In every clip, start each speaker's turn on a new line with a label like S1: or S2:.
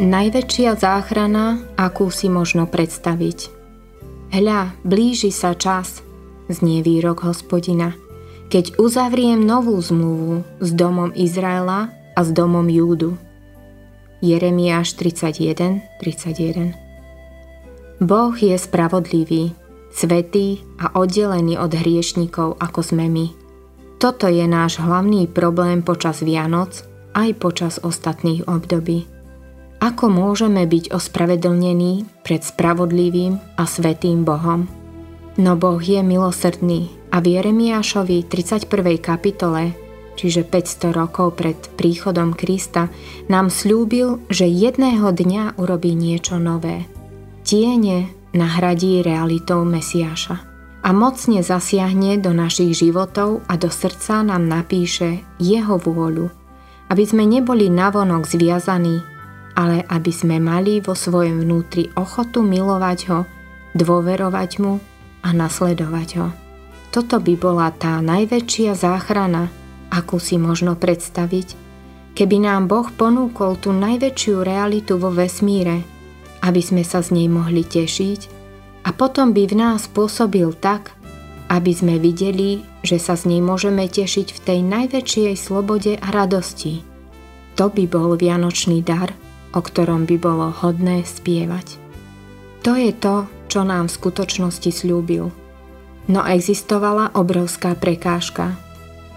S1: najväčšia záchrana, akú si možno predstaviť. Hľa, blíži sa čas, znie výrok hospodina, keď uzavriem novú zmluvu s domom Izraela a s domom Júdu. Jeremiáš 31, 31 Boh je spravodlivý, svetý a oddelený od hriešnikov, ako sme my. Toto je náš hlavný problém počas Vianoc aj počas ostatných období. Ako môžeme byť ospravedlnení pred spravodlivým a svetým Bohom? No Boh je milosrdný a v Jeremiášovi 31. kapitole, čiže 500 rokov pred príchodom Krista, nám slúbil, že jedného dňa urobí niečo nové. Tiene nahradí realitou Mesiáša a mocne zasiahne do našich životov a do srdca nám napíše jeho vôľu, aby sme neboli navonok zviazaní, ale aby sme mali vo svojom vnútri ochotu milovať ho, dôverovať mu a nasledovať ho. Toto by bola tá najväčšia záchrana, akú si možno predstaviť, keby nám Boh ponúkol tú najväčšiu realitu vo vesmíre, aby sme sa z nej mohli tešiť a potom by v nás pôsobil tak, aby sme videli, že sa z nej môžeme tešiť v tej najväčšej slobode a radosti. To by bol vianočný dar, o ktorom by bolo hodné spievať. To je to, čo nám v skutočnosti slúbil. No existovala obrovská prekážka.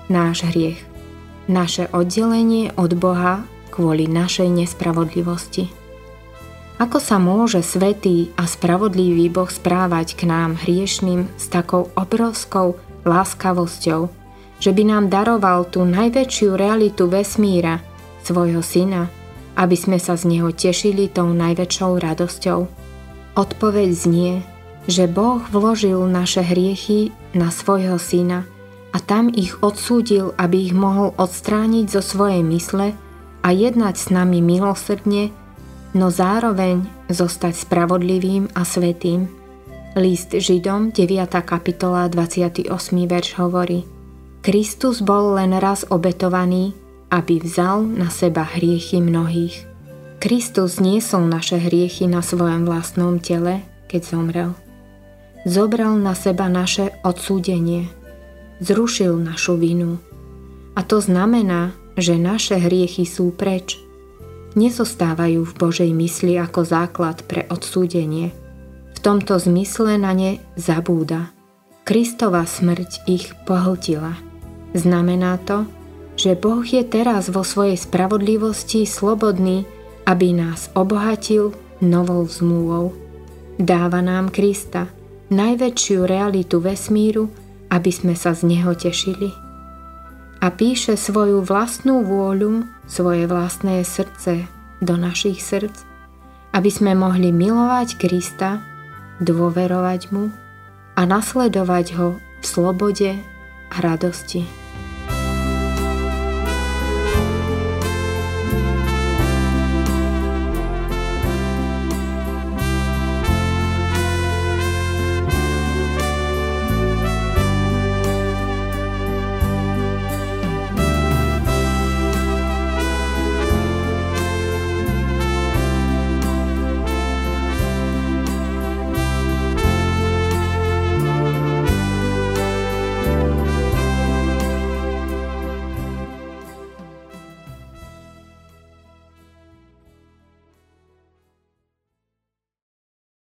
S1: Náš hriech. Naše oddelenie od Boha kvôli našej nespravodlivosti. Ako sa môže svetý a spravodlivý Boh správať k nám hriešným s takou obrovskou láskavosťou, že by nám daroval tú najväčšiu realitu vesmíra, svojho syna, aby sme sa z neho tešili tou najväčšou radosťou? Odpoveď znie, že Boh vložil naše hriechy na svojho syna a tam ich odsúdil, aby ich mohol odstrániť zo svojej mysle a jednať s nami milosrdne, no zároveň zostať spravodlivým a svetým. List Židom 9. kapitola 28. verš hovorí Kristus bol len raz obetovaný, aby vzal na seba hriechy mnohých. Kristus niesol naše hriechy na svojom vlastnom tele, keď zomrel. Zobral na seba naše odsúdenie, zrušil našu vinu. A to znamená, že naše hriechy sú preč. Nezostávajú v Božej mysli ako základ pre odsúdenie. V tomto zmysle na ne zabúda. Kristova smrť ich pohltila. Znamená to, že Boh je teraz vo svojej spravodlivosti slobodný aby nás obohatil novou zmluvou. Dáva nám Krista, najväčšiu realitu vesmíru, aby sme sa z Neho tešili. A píše svoju vlastnú vôľu, svoje vlastné srdce do našich srdc, aby sme mohli milovať Krista, dôverovať Mu a nasledovať Ho v slobode a radosti.